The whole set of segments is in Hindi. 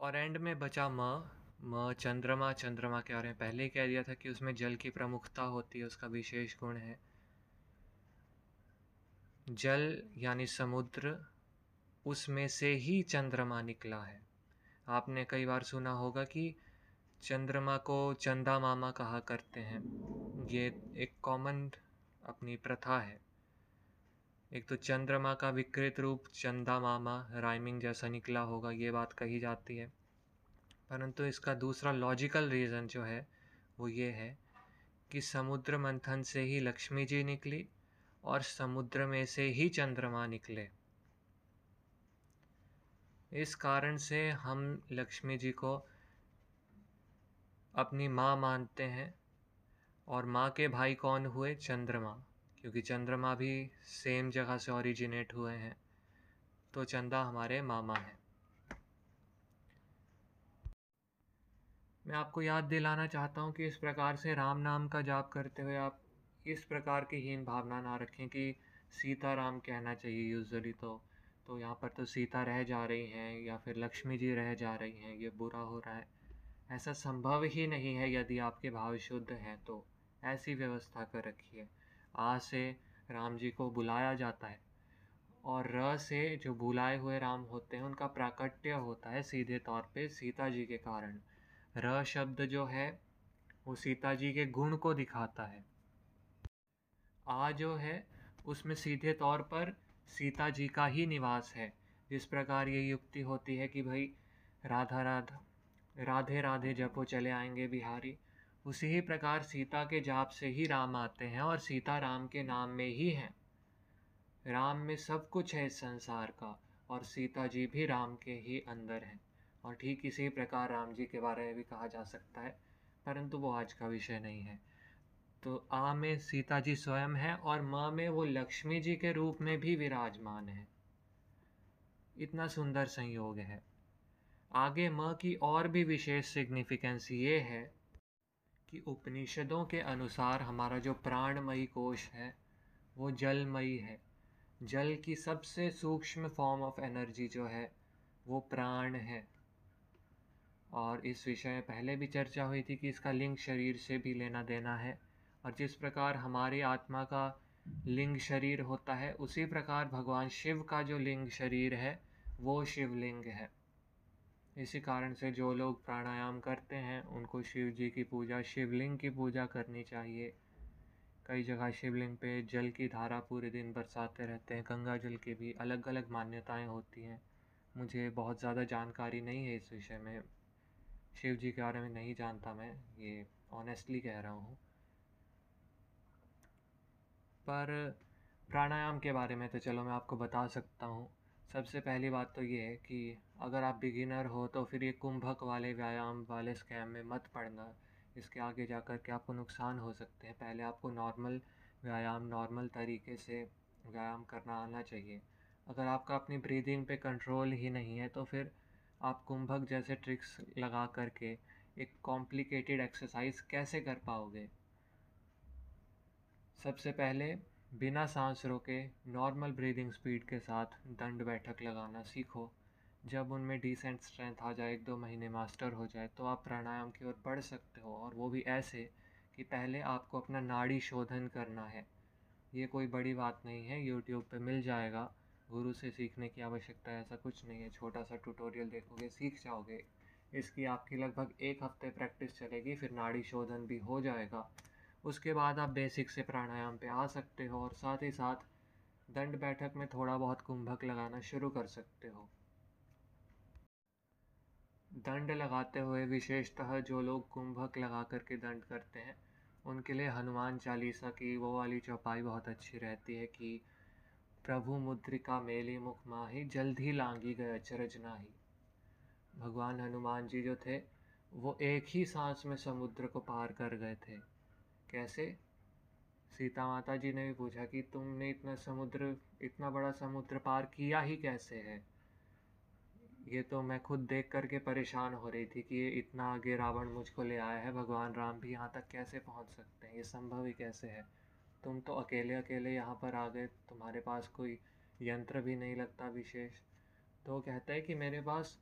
और एंड में बचा म म, चंद्रमा चंद्रमा के बारे में पहले ही कह दिया था कि उसमें जल की प्रमुखता होती है, उसका विशेष गुण है। जल यानी समुद्र, उसमें से ही चंद्रमा निकला है। आपने कई बार सुना होगा कि चंद्रमा को चंदा मामा कहा करते हैं। ये एक कॉमन अपनी प्रथा है। एक तो चंद्रमा का विकृत रूप, चंदा मामा राइमिंग जैसा निकला होगा, ये बात कही जाती है। परंतु इसका दूसरा लॉजिकल रीज़न जो है, वो ये है कि समुद्र मंथन से ही लक्ष्मी जी निकली और समुद्र में से ही चंद्रमा निकले। इस कारण से हम लक्ष्मी जी को अपनी माँ मानते हैं और माँ के भाई कौन हुए? चंद्रमा। क्योंकि चंद्रमा भी सेम जगह से ओरिजिनेट हुए हैं। तो चंदा हमारे मामा हैं। मैं आपको याद दिलाना चाहता हूँ कि इस प्रकार से राम नाम का जाप करते हुए आप इस प्रकार की हीन भावना ना रखें कि सीता राम कहना चाहिए यूज़ली तो। तो यहाँ पर तो सीता रह जा रही हैं या फिर लक्ष्मी जी रह जा रही हैं, ये बुरा हो रहा है। ऐसा संभव ही नहीं है यदि आपके भाव शुद्ध हैं तो। ऐसी व्यवस्था कर रखिए आ से राम जी को बुलाया जाता है। और र से जो बुलाए हुए राम होते हैं, उनका प्राकट्य होता है सीधे तौर पे सीता जी के कारण। र शब्द जो है, वो सीता जी के गुण को दिखाता है। आ जो है, उसमें सीधे तौर पर सीता जी का ही निवास है। जिस प्रकार ये युक्ति होती है कि भाई राधा राधा, राधे राधे वो चले आएँगे बिहारी उसी ही प्रकार सीता के जाप से ही राम आते हैं और सीता राम के नाम में ही हैं। राम में सब कुछ है इस संसार का और सीता जी भी राम के ही अंदर हैं। और ठीक इसी प्रकार राम जी के बारे में भी कहा जा सकता है, परंतु वो आज का विषय नहीं है। तो आ में सीता जी स्वयं है और माँ में वो लक्ष्मी जी के रूप में भी विराजमान है। इतना सुंदर संयोग है। आगे म की और भी विशेष सिग्निफिकेंस ये है कि उपनिषदों के अनुसार हमारा जो प्राणमयी कोश है, वो जलमयी है। जल की सबसे सूक्ष्म फॉर्म ऑफ़ एनर्जी जो है, वो प्राण है। और इस विषय में पहले भी चर्चा हुई थी कि इसका लिंग शरीर से भी लेना देना है। और जिस प्रकार हमारी आत्मा का लिंग शरीर होता है, उसी प्रकार भगवान शिव का जो लिंग शरीर है, वो शिवलिंग है। इसी कारण से जो लोग प्राणायाम करते हैं, उनको शिव जी की पूजा, शिवलिंग की पूजा करनी चाहिए। कई जगह शिवलिंग पे जल की धारा पूरे दिन बरसाते रहते हैं। गंगा जल की भी अलग अलग मान्यताएँ होती हैं। मुझे बहुत ज़्यादा जानकारी नहीं है इस विषय में। शिव जी के बारे में नहीं जानता मैं, ये ऑनेस्टली कह रहा हूँ। पर प्राणायाम के बारे में तो चलो मैं आपको बता सकता हूँ। सबसे पहली बात तो ये है कि अगर आप बिगिनर हो तो फिर ये कुंभक वाले व्यायाम वाले स्कैम में मत पड़ना। इसके आगे जाकर के आपको नुकसान हो सकते हैं। पहले आपको नॉर्मल व्यायाम नॉर्मल तरीके से व्यायाम करना आना चाहिए। अगर आपका अपनी ब्रीदिंग पे कंट्रोल ही नहीं है तो फिर आप कुंभक जैसे ट्रिक्स लगा करके एक कॉम्प्लिकेटेड एक्सरसाइज कैसे कर पाओगे? सबसे पहले बिना सांस रोके नॉर्मल ब्रीदिंग स्पीड के साथ दंड बैठक लगाना सीखो। जब उनमें डिसेंट स्ट्रेंथ आ जाए, एक दो महीने मास्टर हो जाए तो आप प्राणायाम की ओर बढ़ सकते हो, और वो भी ऐसे कि पहले आपको अपना नाड़ी शोधन करना है। ये कोई बड़ी बात नहीं है यूट्यूब पे मिल जाएगा। गुरु से सीखने की आवश्यकता ऐसा कुछ नहीं है। छोटा सा ट्यूटोरियल देखोगे, सीख जाओगे। इसकी आपकी लगभग एक हफ़्ते प्रैक्टिस चलेगी, फिर नाड़ी शोधन भी हो जाएगा। उसके बाद आप बेसिक से प्राणायाम पे आ सकते हो और साथ ही साथ दंड बैठक में थोड़ा बहुत कुंभक लगाना शुरू कर सकते हो। दंड लगाते हुए विशेषतः जो लोग कुंभक लगा करके दंड करते हैं, उनके लिए हनुमान चालीसा की वो वाली चौपाई बहुत अच्छी रहती है कि प्रभु मुद्रिका मेली मुख माही, जल्द ही लांगी गए अचरज नाही। भगवान हनुमान जी जो थे, वो एक ही सांस में समुद्र को पार कर गए थे। कैसे? सीता माता जी ने भी पूछा कि तुमने इतना समुद्र, इतना बड़ा समुद्र पार किया ही कैसे है? ये तो मैं खुद देख करके परेशान हो रही थी कि ये इतना आगे रावण मुझको ले आया है, भगवान राम भी यहाँ तक कैसे पहुँच सकते हैं? ये संभव ही कैसे है? तुम तो अकेले अकेले यहाँ पर आ गए, तुम्हारे पास कोई यंत्र भी नहीं लगता विशेष। तो कहता है कि मेरे पास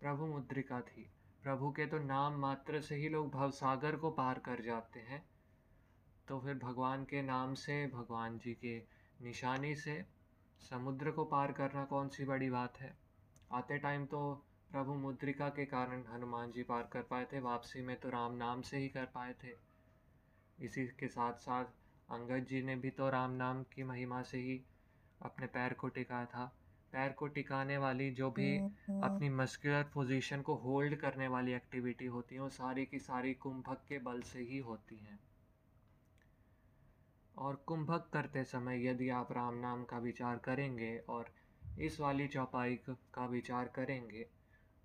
प्रभु मुद्रिका थी। प्रभु के तो नाम मात्र से ही लोग भवसागर को पार कर जाते हैं। तो फिर भगवान के नाम से, भगवान जी के निशानी से समुद्र को पार करना कौन सी बड़ी बात है? आते टाइम तो प्रभु मुद्रिका के कारण हनुमान जी पार कर पाए थे, वापसी में तो राम नाम से ही कर पाए थे। इसी के साथ साथ अंगद जी ने भी तो राम नाम की महिमा से ही अपने पैर को टिकाया था। पैर को टिकाने वाली जो भी अपनी मस्कुलर पोजीशन को होल्ड करने वाली एक्टिविटी होती है वो सारी की सारी कुंभक के बल से ही होती हैं। और कुंभक करते समय यदि आप राम नाम का विचार करेंगे और इस वाली चौपाई का विचार करेंगे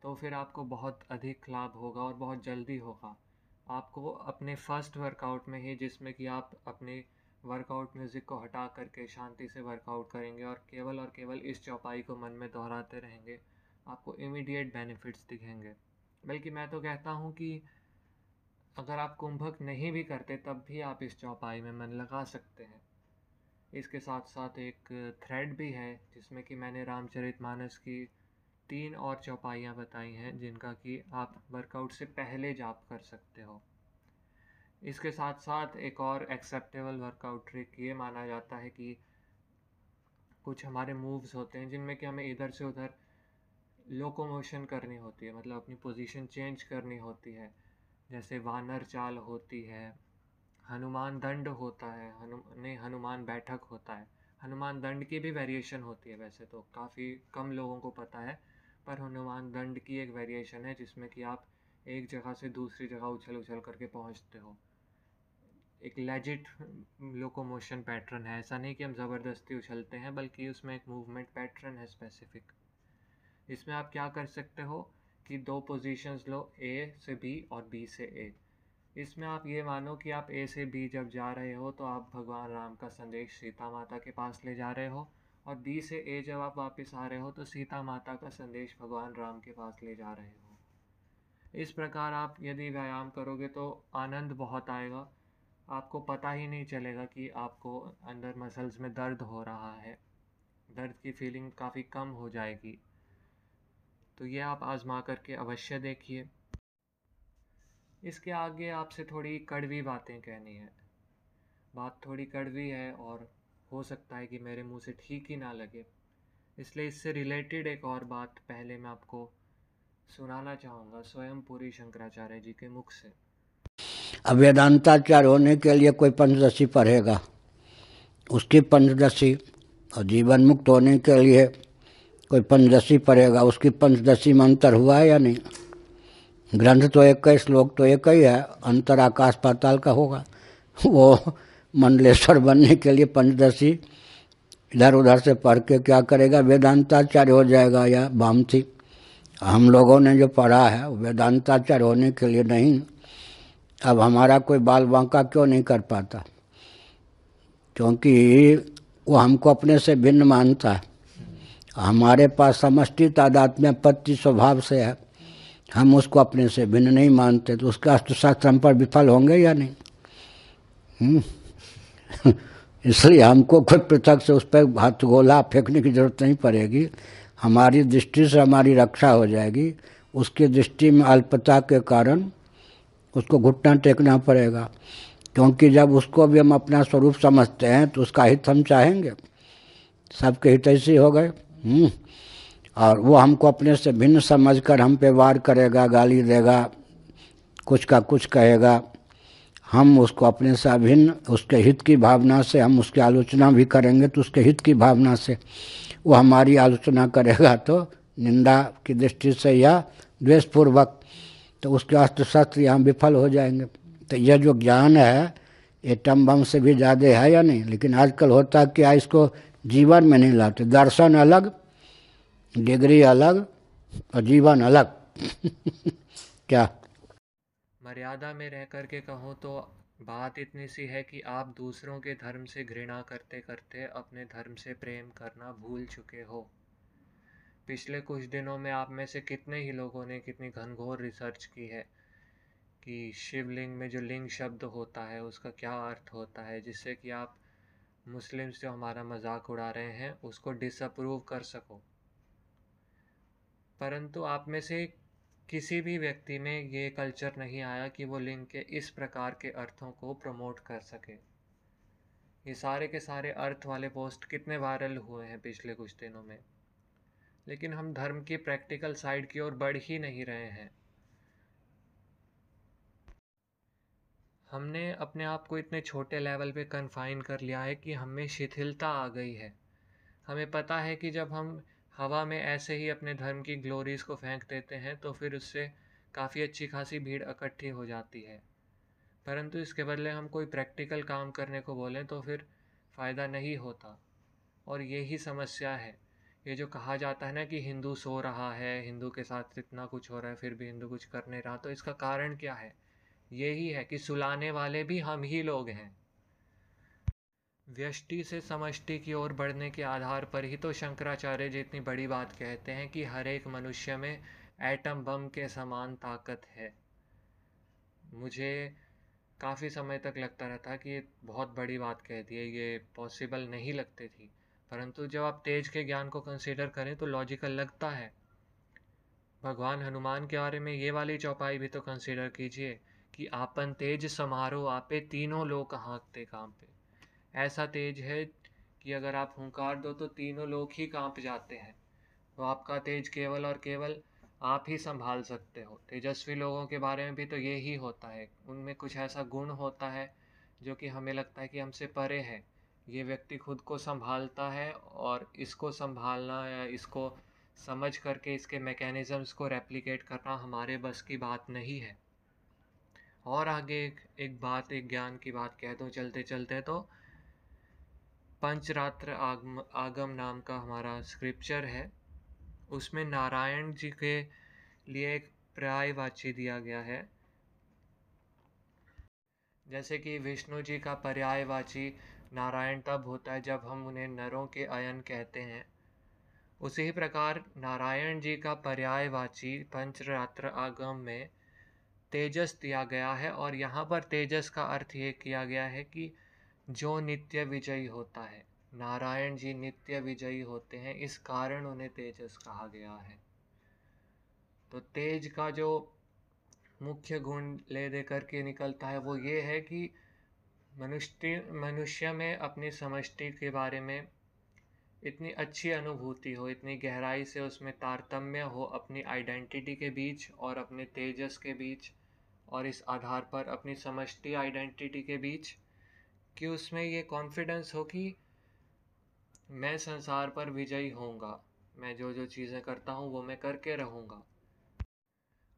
तो फिर आपको बहुत अधिक लाभ होगा और बहुत जल्दी होगा। आपको अपने फ़र्स्ट वर्कआउट में ही जिसमें कि आप अपने वर्कआउट म्यूज़िक को हटा करके शांति से वर्कआउट करेंगे और केवल और केवल इस चौपाई को मन में दोहराते रहेंगे। आपको इमीडिएट बेनिफिट्स दिखेंगे। बल्कि मैं तो कहता हूँ कि अगर आप कुंभक नहीं भी करते, तब भी आप इस चौपाई में मन लगा सकते हैं। इसके साथ साथ एक थ्रेड भी है, जिसमें कि मैंने रामचरित मानस की तीन और चौपाइयाँ बताई हैं, जिनका कि आप वर्कआउट से पहले जाप कर सकते हो। इसके साथ साथ एक और एक्सेप्टेबल वर्कआउट ट्रिक ये माना जाता है कि कुछ हमारे मूव्स होते हैं जिनमें कि हमें इधर से उधर लोकोमोशन करनी होती है मतलब अपनी पोजीशन चेंज करनी होती है। जैसे वानर चाल होती है, हनुमान दंड होता है, हनु, नहीं, हनुमान बैठक होता है। हनुमान दंड की भी वेरिएशन होती है वैसे तो काफ़ी कम लोगों को पता है, पर हनुमान दंड की एक वेरिएशन है जिसमें कि आप एक जगह से दूसरी जगह उछल उछल करके पहुँचते हो। एक लेजिट लोकोमोशन पैटर्न है। ऐसा नहीं कि हम ज़बरदस्ती उछलते हैं, बल्कि उसमें एक मूवमेंट पैटर्न है स्पेसिफिक इसमें आप क्या कर सकते हो कि दो पोजीशंस लो ए से बी और बी से ए इसमें आप ये मानो कि आप ए से बी जब जा रहे हो तो आप भगवान राम का संदेश सीता माता के पास ले जा रहे हो और बी से ए जब आप वापस आ रहे हो तो सीता माता का संदेश भगवान राम के पास ले जा रहे हो। इस प्रकार आप यदि व्यायाम करोगे तो आनंद बहुत आएगा। आपको पता ही नहीं चलेगा कि आपको अंदर मसल्स में दर्द हो रहा है। दर्द की फीलिंग काफ़ी कम हो जाएगी। तो ये आप आज़मा करके अवश्य देखिए। इसके आगे आपसे थोड़ी कड़वी बातें कहनी है। बात थोड़ी कड़वी है और हो सकता है कि मेरे मुँह से ठीक ही ना लगे। इसलिए इससे रिलेटेड एक और बात पहले मैं आपको सुनाना चाहूँगा। स्वयं पूरी शंकराचार्य जी के मुख से। अब वेदांताचार्य होने के लिए कोई पंचदशी पढ़ेगा। उसकी पंचदशी और जीवन मुक्त होने के लिए कोई पंचदशी पढ़ेगा। उसकी पंचदशी में अंतर हुआ है या नहीं? ग्रंथ तो एक ही, श्लोक तो एक ही है, अंतर आकाश पाताल का होगा। वो मंडलेश्वर बनने के लिए पंचदशी इधर उधर से पढ़ के क्या करेगा? वेदांताचार्य हो जाएगा या बामथी। हम लोगों ने जो पढ़ा है वेदांताचार्य होने के लिए नहीं। अब हमारा कोई बाल बांका क्यों नहीं कर पाता? क्योंकि वो हमको अपने से भिन्न मानता है। हमारे पास समष्टि तादाद में पत्ती स्वभाव से है। हम उसको अपने से भिन्न नहीं मानते तो उसके अर्थशास्त्र हम पर विफल होंगे या नहीं? हम्म। इसलिए हमको खुद पृथक से उस पर हाथ गोला फेंकने की ज़रूरत नहीं पड़ेगी। हमारी दृष्टि से हमारी रक्षा हो जाएगी। उसकी दृष्टि में अल्पता के कारण उसको घुटना टेकना पड़ेगा। क्योंकि जब उसको भी हम अपना स्वरूप समझते हैं तो उसका हित हम चाहेंगे। सबके हित ऐसे हो गए। हम्म। और वो हमको अपने से भिन्न समझकर हम पे वार करेगा, गाली देगा, कुछ का कुछ कहेगा। हम उसको अपने से अभिन्न, उसके हित की भावना से हम उसकी आलोचना भी करेंगे तो उसके हित की भावना से वो हमारी आलोचना करेगा। तो निंदा की दृष्टि से या द्वेषपूर्वक तो उसके अस्त्र शस्त्र यहाँ विफल हो जाएँगे। तो यह जो ज्ञान है, ये टम बम से भी ज़्यादा है या नहीं? लेकिन आजकल होता है क्या इसको जीवन में नहीं लाते। दर्शन अलग, डिग्री अलग और जीवन अलग। क्या? मर्यादा में रह कर के कहूँ तो बात इतनी सी है कि आप दूसरों के धर्म से घृणा करते करते अपने धर्म से प्रेम करना भूल चुके हो। पिछले कुछ दिनों में आप में से कितने ही लोगों ने कितनी घनघोर रिसर्च की है कि शिवलिंग में जो लिंग शब्द होता है, उसका क्या अर्थ होता है, जिससे कि आप मुस्लिम्स जो हमारा मज़ाक उड़ा रहे हैं, उसको डिसअप्रूव कर सको। परंतु आप में से किसी भी व्यक्ति में ये कल्चर नहीं आया कि वो लिंग के इस प्रकार के अर्थों को प्रमोट कर सके। ये सारे के सारे अर्थ वाले पोस्ट कितने वायरल हुए हैं पिछले कुछ दिनों में? लेकिन हम धर्म की प्रैक्टिकल साइड की ओर बढ़ ही नहीं रहे हैं। हमने अपने आप को इतने छोटे लेवल पे कन्फाइन कर लिया है कि हमें शिथिलता आ गई है। हमें पता है कि जब हम हवा में ऐसे ही अपने धर्म की ग्लोरीज़ को फेंक देते हैं तो फिर उससे काफ़ी अच्छी खासी भीड़ इकट्ठी हो जाती है। परंतु इसके बदले हम कोई प्रैक्टिकल काम करने को बोलें तो फिर फ़ायदा नहीं होता। और यही समस्या है। ये जो कहा जाता है ना कि हिंदू सो रहा है, हिंदू के साथ इतना कुछ हो रहा है, फिर भी हिंदू कुछ कर नहीं रहा तो इसका कारण क्या है? यही है कि सुलाने वाले भी हम ही लोग हैं। व्यष्टि से समष्टि की ओर बढ़ने के आधार पर ही तो शंकराचार्य जी इतनी बड़ी बात कहते हैं कि हर एक मनुष्य में एटम बम के समान ताकत है। मुझे काफ़ी समय तक लगता रहता कि ये बहुत बड़ी बात कह दी है, ये पॉसिबल नहीं लगती थी। परंतु जब आप तेज के ज्ञान को कंसिडर करें तो लॉजिकल लगता है। भगवान हनुमान के बारे में ये वाली चौपाई भी तो कंसिडर कीजिए कि आपन तेज समारोह, आपे तीनों लोग हाँकते काम पे। ऐसा तेज है कि अगर आप हुंकार दो तो तीनों लोग ही काँप जाते हैं। तो आपका तेज केवल और केवल आप ही संभाल सकते हो। तेजस्वी लोगों के बारे में भी तो ये ही होता है। उनमें कुछ ऐसा गुण होता है जो कि हमें लगता है कि हमसे परे है। ये व्यक्ति खुद को संभालता है और इसको संभालना या इसको समझ करके इसके मैकेनिज़म्स को रेप्लिकेट करना हमारे बस की बात नहीं है। और आगे एक एक बात, एक ज्ञान की बात कह दूँ चलते चलते तो पंचरात्र आगम आगम नाम का हमारा स्क्रिप्चर है। उसमें नारायण जी के लिए एक पर्यायवाची दिया गया है। जैसे कि विष्णु जी का पर्यायवाची नारायण तब होता है जब हम उन्हें नरों के अयन कहते हैं। उसी प्रकार नारायण जी का पर्यायवाची पंचरात्र आगम में तेजस दिया गया है और यहाँ पर तेजस का अर्थ ये किया गया है कि जो नित्य विजयी होता है, नारायण जी नित्य विजयी होते हैं, इस कारण उन्हें तेजस कहा गया है। तो तेज का जो मुख्य गुण ले दे करके निकलता है वो ये है कि मनुष्य मनुष्य में अपनी समष्टि के बारे में इतनी अच्छी अनुभूति हो, इतनी गहराई से उसमें तारतम्य हो अपनी आइडेंटिटी के बीच और अपने तेजस के बीच और इस आधार पर अपनी समष्टि आइडेंटिटी के बीच कि उसमें ये कॉन्फिडेंस हो कि मैं संसार पर विजयी होऊँगा, मैं जो जो चीज़ें करता हूँ वो मैं करके रहूँगा।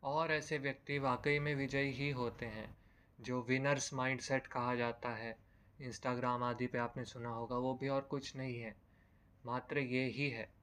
और ऐसे व्यक्ति वाकई में विजयी ही होते हैं। जो विनर्स माइंडसेट कहा जाता है इंस्टाग्राम आदि पे आपने सुना होगा, वो भी और कुछ नहीं है। मात्र ये ही है।